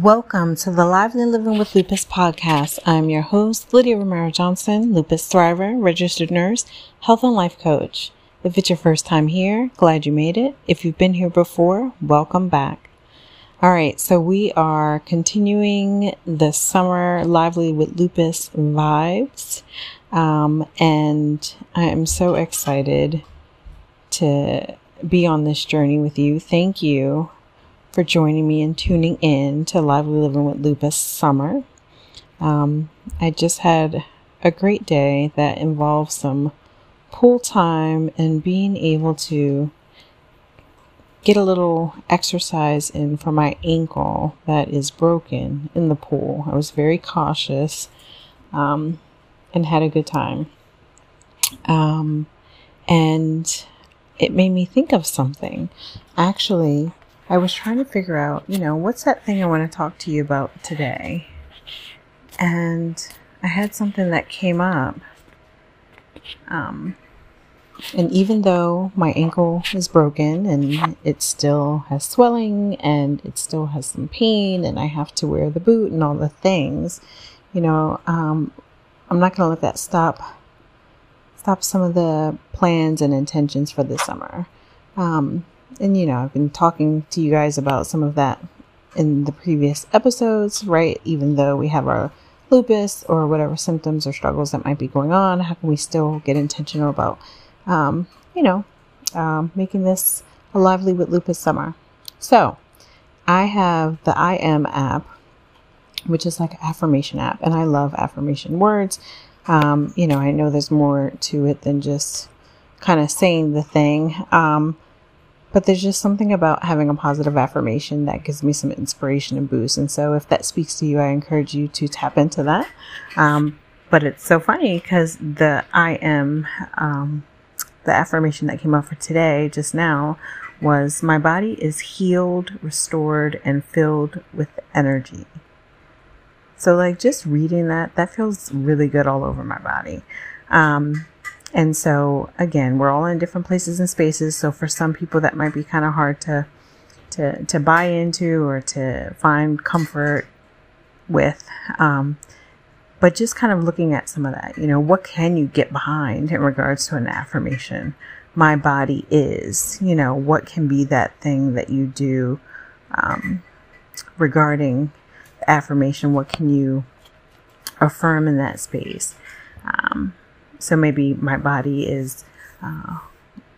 Welcome to the Lively Living with Lupus podcast. I'm your host, Lydia Romero Johnson, lupus thriver, registered nurse, health and life coach. If it's your first time here, glad you made it. If you've been here before, welcome back. All right, so we are continuing the summer Lively with Lupus vibes. Um, and I am so excited to be on this journey with you. Thank you for joining me and tuning in to Lively Living with Lupus Summer. Um, I just had a great day that involved some pool time and being able to get a little exercise in for my ankle that is broken in the pool. I was very cautious um, and had a good time. Um, and it made me think of something. Actually, I was trying to figure out, you know, what's that thing I want to talk to you about today? And I had something that came up. Um, and even though my ankle is broken and it still has swelling and it still has some pain and I have to wear the boot and all the things, you know, um, I'm not going to let that stop stop some of the plans and intentions for this summer. Um, and you know, I've been talking to you guys about some of that in the previous episodes, right? Even though we have our lupus or whatever symptoms or struggles that might be going on, how can we still get intentional about, um, you know, um, making this a lively with lupus summer? So, I have the I Am app, which is like affirmation app, and I love affirmation words. Um, you know, I know there's more to it than just kind of saying the thing. Um, but there's just something about having a positive affirmation that gives me some inspiration and boost. And so if that speaks to you, I encourage you to tap into that. Um, but it's so funny because the I am, um, the affirmation that came up for today just now was my body is healed, restored, and filled with energy. So, like, just reading that, that feels really good all over my body. Um, and so again, we're all in different places and spaces. So for some people that might be kind of hard to to to buy into or to find comfort with. Um, but just kind of looking at some of that, you know, what can you get behind in regards to an affirmation? My body is, you know, what can be that thing that you do um, regarding affirmation? What can you affirm in that space? Um, so maybe my body is uh,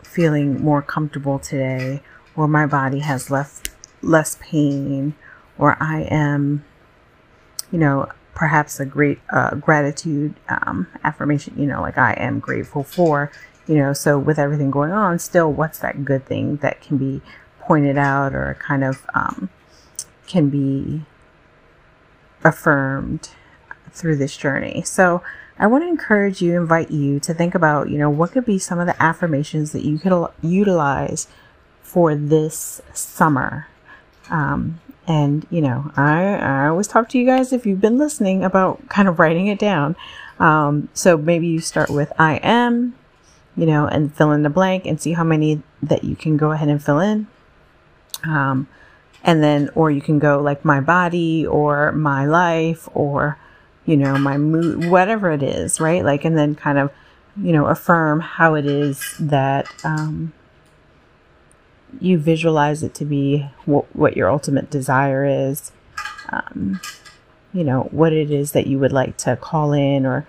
feeling more comfortable today, or my body has less less pain, or I am, you know, perhaps a great uh, gratitude um, affirmation. You know, like I am grateful for. You know, so with everything going on, still, what's that good thing that can be pointed out or kind of um, can be affirmed through this journey? So I want to encourage you, invite you to think about, you know, what could be some of the affirmations that you could utilize for this summer. Um, and, you know, I, I always talk to you guys if you've been listening about kind of writing it down. Um, so maybe you start with I am, you know, and fill in the blank and see how many that you can go ahead and fill in. Um, and then, or you can go like my body or my life or you know, my mood, whatever it is, right? Like, and then kind of, you know, affirm how it is that um, you visualize it to be what, what your ultimate desire is, um, you know, what it is that you would like to call in or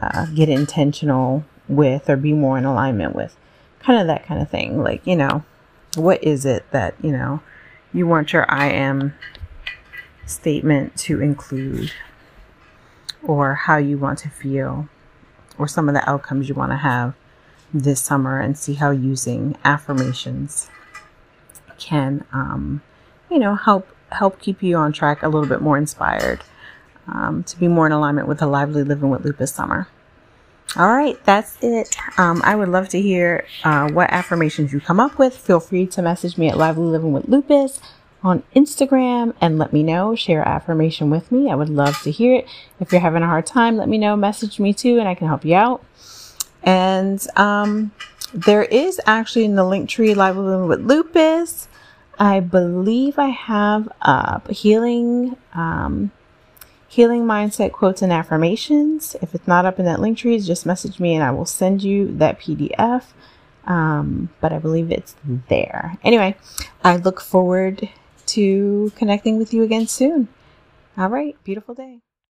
uh, get intentional with or be more in alignment with. Kind of that kind of thing. Like, you know, what is it that, you know, you want your I am statement to include? Or how you want to feel or some of the outcomes you want to have this summer and see how using affirmations can um, you know help help keep you on track a little bit more inspired um, to be more in alignment with a lively living with lupus summer. All right that's it. Um, i would love to hear uh, what affirmations you come up with. Feel free to message me at lively living with lupus on Instagram and let me know. Share affirmation with me. I would love to hear it. If you're having a hard time, let me know. Message me too, and I can help you out. And um, there is actually in the link tree live living with lupus. I believe I have up healing, um, healing mindset quotes and affirmations. If it's not up in that link tree, just message me and I will send you that PDF. Um, but I believe it's there. Anyway, I look forward to connecting with you again soon. All right. Beautiful day.